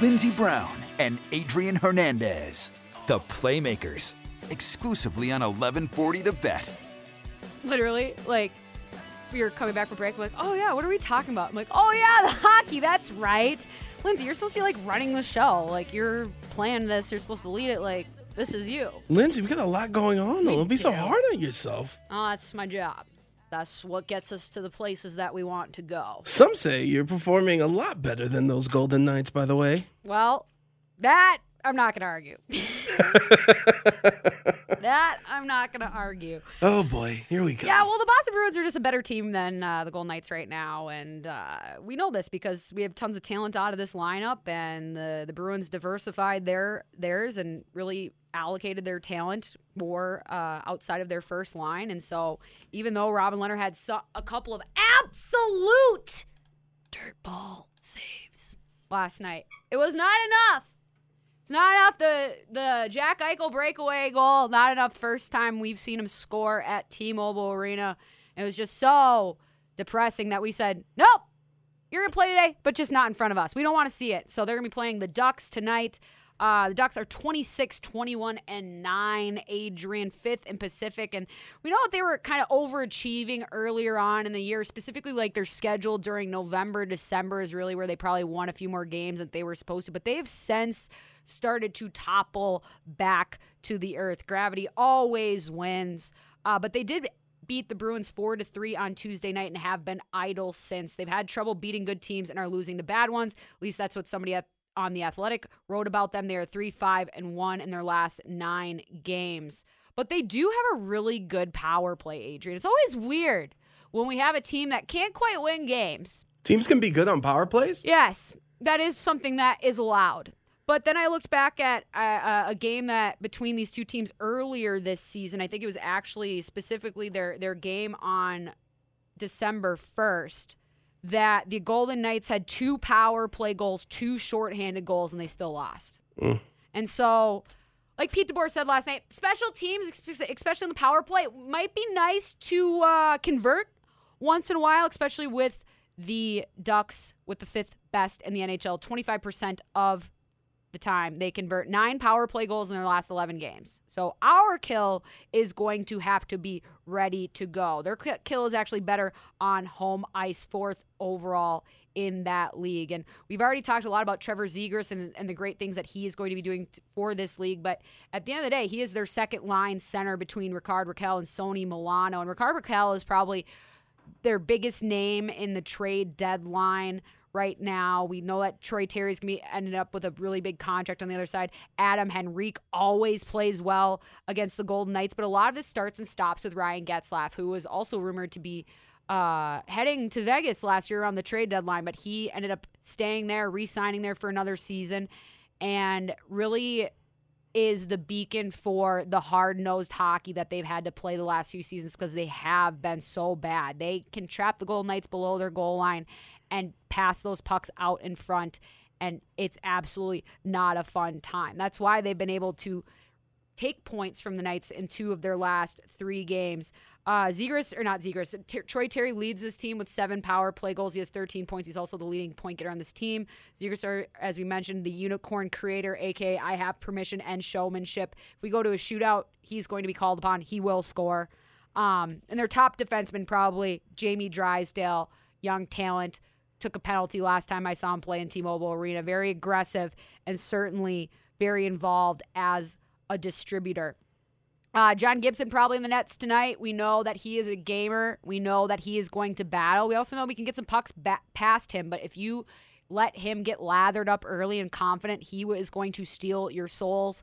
Lindsey Brown and Adrian Hernandez, the Playmakers, exclusively on 1140 The Bet. Literally, like, we were coming back from break, like, oh yeah, what are we talking about? I'm like, oh yeah, the hockey, that's right. Lindsey, you're supposed to be like running the show. Like, you're playing this, you're supposed to lead it. Like, this is you. Lindsey, we got a lot going on though. Don't be so hard on yourself. Oh, that's my job. That's what gets us to the places that we want to go. Some say you're performing a lot better than those Golden Knights, by the way. Well, that I'm not going to argue. that I'm not going to argue. Oh boy, here we go. Yeah, well, the Boston Bruins are just a better team than uh, the Golden Knights right now, and uh, we know this because we have tons of talent out of this lineup, and the the Bruins diversified their theirs and really allocated their talent more uh, outside of their first line, and so even though Robin Leonard had a couple of absolute dirtball saves last night, it was not enough. It's not enough the the Jack Eichel breakaway goal, not enough first time we've seen him score at T-Mobile Arena. It was just so depressing that we said, "Nope. You're to play today, but just not in front of us. We don't want to see it." So they're to be playing the Ducks tonight. Uh, the Ducks are 26, 21, and 9. Adrian, fifth in Pacific. And we know that they were kind of overachieving earlier on in the year, specifically like their schedule during November, December is really where they probably won a few more games than they were supposed to. But they have since started to topple back to the earth. Gravity always wins. Uh, but they did beat the Bruins 4 to 3 on Tuesday night and have been idle since. They've had trouble beating good teams and are losing to bad ones. At least that's what somebody at on the Athletic wrote about them. They are 3 5 and 1 in their last 9 games. But they do have a really good power play, Adrian. It's always weird when we have a team that can't quite win games. Teams can be good on power plays? Yes, that is something that is allowed. But then I looked back at a, a, game that between these two teams earlier this season. I think it was actually specifically their their game on December first. That the Golden Knights had two power play goals, two shorthanded goals, and they still lost. Mm. And so, like Pete DeBoer said last night, special teams, especially in the power play, might be nice to uh, convert once in a while, especially with the Ducks with the fifth best in the NHL, 25% of the time they convert nine power play goals in their last 11 games. So our kill is going to have to be ready to go. Their kill is actually better on home ice, fourth overall in that league. And we've already talked a lot about Trevor Zegras and, and the great things that he is going to be doing for this league. But at the end of the day, he is their second line center between Rickard Rakell and Sonny Milano. And Rickard Rakell is probably their biggest name in the trade deadline right now. We know that Troy Terry's to be ended up with a really big contract on the other side. Adam Henrique always plays well against the Golden Knights, but a lot of this starts and stops with Ryan Getzlaf, who was also rumored to be uh, heading to Vegas last year on the trade deadline, but he ended up staying there, re signing there for another season, and really is the beacon for the hard nosed hockey that they've had to play the last few seasons because they have been so bad. They can trap the Golden Knights below their goal line and pass those pucks out in front. And it's absolutely not a fun time. That's why they've been able to take points from the Knights in two of their last three games. Uh, Zegras, or not Zegras, T- Troy Terry leads this team with seven power play goals. He has 13 points. He's also the leading point getter on this team. Are, as we mentioned, the unicorn creator, aka I have permission and showmanship. If we go to a shootout, he's going to be called upon. He will score. Um, and their top defenseman, probably Jamie Drysdale, young talent took a penalty last time I saw him play in T-Mobile Arena. Very aggressive and certainly very involved as a distributor. Uh, John Gibson probably in the nets tonight. We know that he is a gamer. We know that he is going to battle. We also know we can get some pucks back past him. But if you let him get lathered up early and confident, he is going to steal your souls.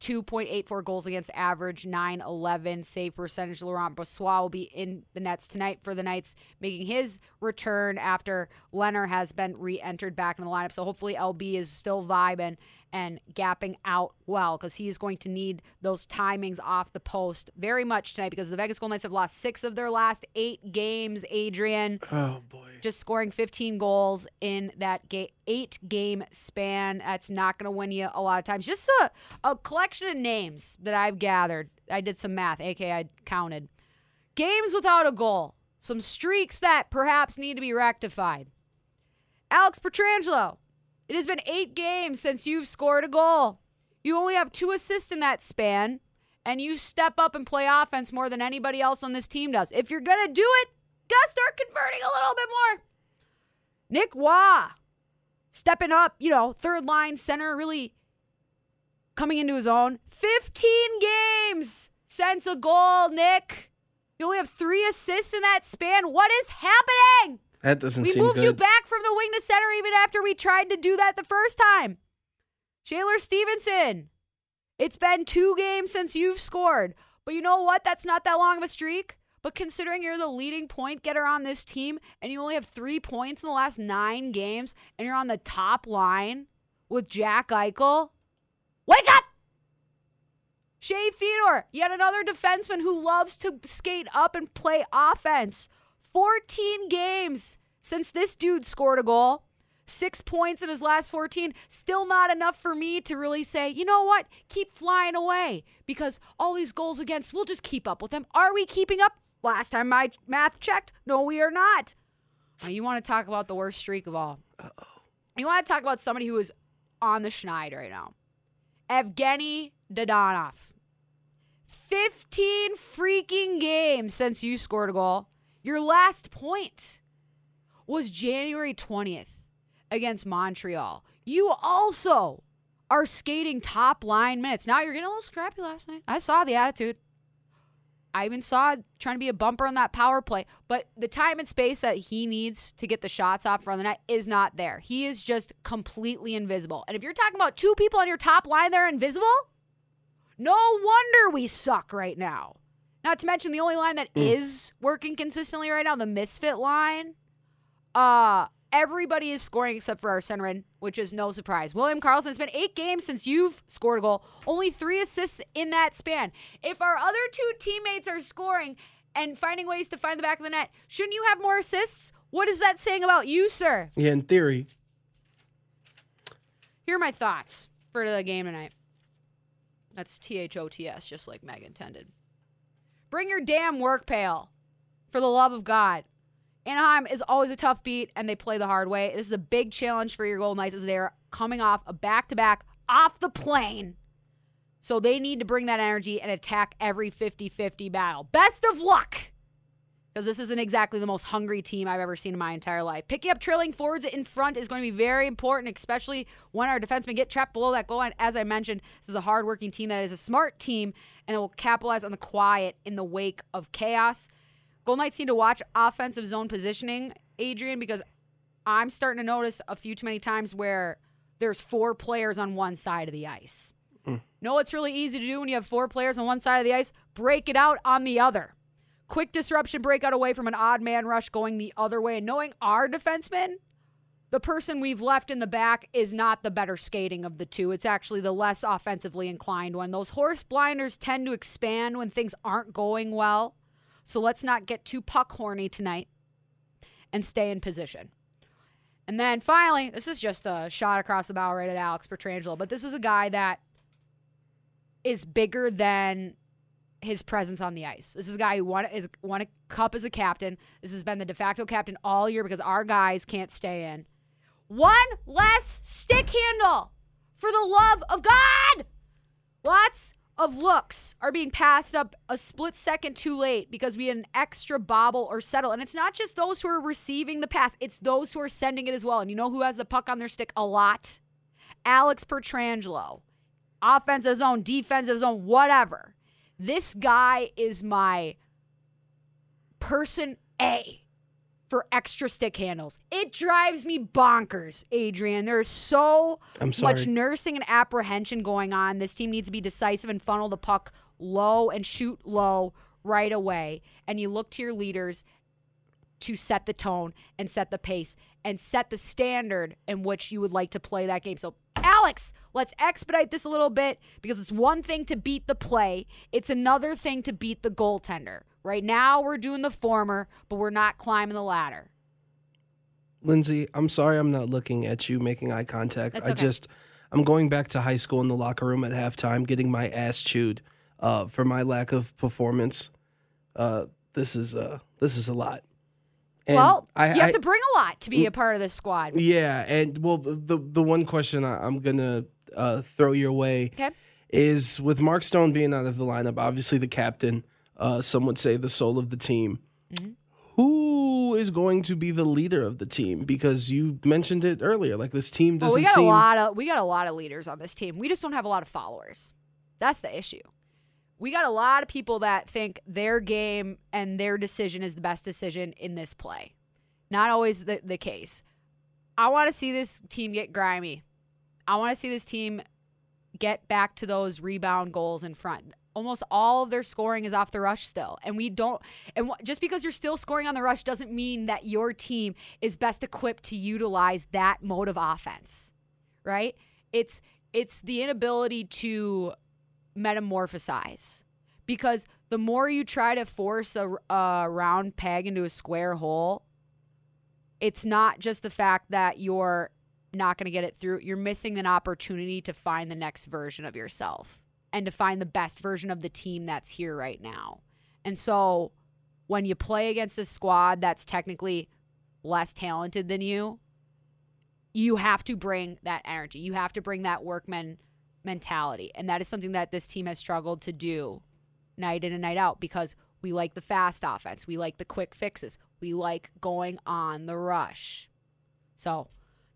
2.84 goals against average, 911 save percentage. Laurent Brossoit will be in the nets tonight for the Knights, making his return after Leonard has been re entered back in the lineup. So hopefully LB is still vibing and gapping out well because he is going to need those timings off the post very much tonight because the Vegas Golden Knights have lost six of their last eight games, Adrian. Oh boy. Just scoring 15 goals in that ga- eight game span. That's not going to win you a lot of times. Just a, a collection of names that I've gathered. I did some math, aka I counted. Games without a goal. Some streaks that perhaps need to be rectified. Alex Pietrangelo, it has been eight games since you've scored a goal. You only have two assists in that span, and you step up and play offense more than anybody else on this team does. If you're going to do it, gotta start converting a little bit more. Nick Waugh, stepping up, you know, third line center, really coming into his own. 15 games since a goal, Nick. You only have three assists in that span. What is happening? That doesn't seem good. We seem moved good. you back from the wing to center even after we tried to do that the first time. Chandler Stephenson, it's been two games since you've scored. But you know what? That's not that long of a streak. But considering you're the leading point getter on this team and you only have three points in the last nine games and you're on the top line with Jack Eichel, wake up! Shea Theodore, yet another defenseman who loves to skate up and play offense. 14 games since this dude scored a goal. Six points in his last 14. Still not enough for me to really say, you know what? Keep flying away because all these goals against, we'll just keep up with them. Are we keeping up? Last time my math checked, no, we are not. Now, you want to talk about the worst streak of all. Uh-oh. You want to talk about somebody who is on the schneid right now. Evgenii Dadonov. 15 freaking games since you scored a goal. Your last point was January 20th against Montreal. You also are skating top line minutes. Now you're getting a little scrappy last night. I saw the attitude. I even saw trying to be a bumper on that power play, but the time and space that he needs to get the shots off from the net is not there. He is just completely invisible. And if you're talking about two people on your top line that are invisible, no wonder we suck right now. Not to mention the only line that is working consistently right now, the misfit line. Uh everybody is scoring except for our centerman, which is no surprise. William Karlsson, it's been eight games since you've scored a goal, only three assists in that span. If our other two teammates are scoring and finding ways to find the back of the net, shouldn't you have more assists? What is that saying about you, sir? Yeah, in theory. Here are my thoughts for the game tonight. That's T H O T S, just like Meg intended. Bring your damn work pail, for the love of God. Anaheim is always a tough beat, and they play the hard way. This is a big challenge for your Golden Knights as they're coming off a back to back off the plane. So they need to bring that energy and attack every 50 50 battle. Best of luck! because this isn't exactly the most hungry team I've ever seen in my entire life. Picking up trailing forwards in front is going to be very important, especially when our defensemen get trapped below that goal line. As I mentioned, this is a hardworking team that is a smart team and it will capitalize on the quiet in the wake of chaos. Golden Knights need to watch offensive zone positioning, Adrian, because I'm starting to notice a few too many times where there's four players on one side of the ice. Hmm. Know it's really easy to do when you have four players on one side of the ice? Break it out on the other. Quick disruption breakout away from an odd man rush going the other way. And knowing our defenseman, the person we've left in the back is not the better skating of the two. It's actually the less offensively inclined one. Those horse blinders tend to expand when things aren't going well. So let's not get too puck horny tonight and stay in position. And then finally, this is just a shot across the bow right at Alex Pietrangelo, but this is a guy that is bigger than his presence on the ice. This is a guy who won is won a cup as a captain. This has been the de facto captain all year because our guys can't stay in. One less stick handle for the love of God. Lots of looks are being passed up a split second too late because we had an extra bobble or settle. And it's not just those who are receiving the pass, it's those who are sending it as well. And you know who has the puck on their stick a lot? Alex Pietrangelo. offensive zone, defensive zone, whatever. This guy is my person A for extra stick handles. It drives me bonkers, Adrian. There's so much nursing and apprehension going on. This team needs to be decisive and funnel the puck low and shoot low right away. And you look to your leaders to set the tone and set the pace and set the standard in which you would like to play that game. So, Alex, let's expedite this a little bit because it's one thing to beat the play, it's another thing to beat the goaltender. Right now, we're doing the former, but we're not climbing the ladder. Lindsay, I'm sorry I'm not looking at you making eye contact. That's I just I'm going back to high school in the locker room at halftime, getting my ass chewed uh, for my lack of performance. Uh, this is uh, this is a lot. And well, I, you have I- to bring a lot to be a part of this squad. Yeah, and well, the the, one question I, I'm gonna uh, throw your way Okay. is with Mark Stone being out of the lineup, obviously the captain, uh, some would say the soul of the team. Mm-hmm. Who is going to be the leader of the team? Because you mentioned it earlier, like this team doesn't we got seem. a lot of we got a lot of leaders on this team. We just don't have a lot of followers. That's the issue. We got a lot of people that think their game and their decision is the best decision in this play. Not always the, the case. I want to see this team get grimy. I want to see this team get back to those rebound goals in front. Almost all of their scoring is off the rush still. And we don't and wh- just because you're still scoring on the rush doesn't mean that your team is best equipped to utilize that mode of offense. Right? It's it's the inability to metamorphosize. Because the more you try to force a, a round peg into a square hole, it's not just the fact that you're not going to get it through. You're missing an opportunity to find the next version of yourself and to find the best version of the team that's here right now. And so when you play against a squad that's technically less talented than you, you have to bring that energy. You have to bring that workman mentality. And that is something that this team has struggled to do night in and night out because we like the fast offense. We like the quick fixes. We like going on the rush. So,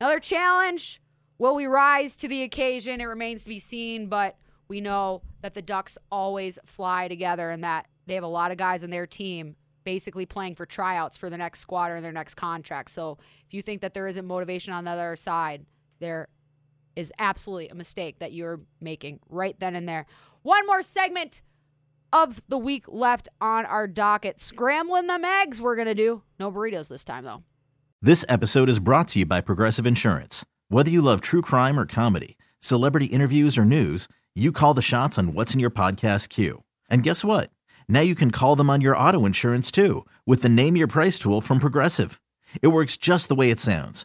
another challenge. Will we rise to the occasion? It remains to be seen, but we know that the Ducks always fly together and that they have a lot of guys on their team basically playing for tryouts for the next squad or their next contract. So, if you think that there isn't motivation on the other side, there is absolutely a mistake that you're making right then and there. One more segment of the week left on our docket. Scrambling them eggs, we're going to do. No burritos this time, though. This episode is brought to you by Progressive Insurance. Whether you love true crime or comedy, celebrity interviews or news, you call the shots on what's in your podcast queue. And guess what? Now you can call them on your auto insurance too with the Name Your Price tool from Progressive. It works just the way it sounds.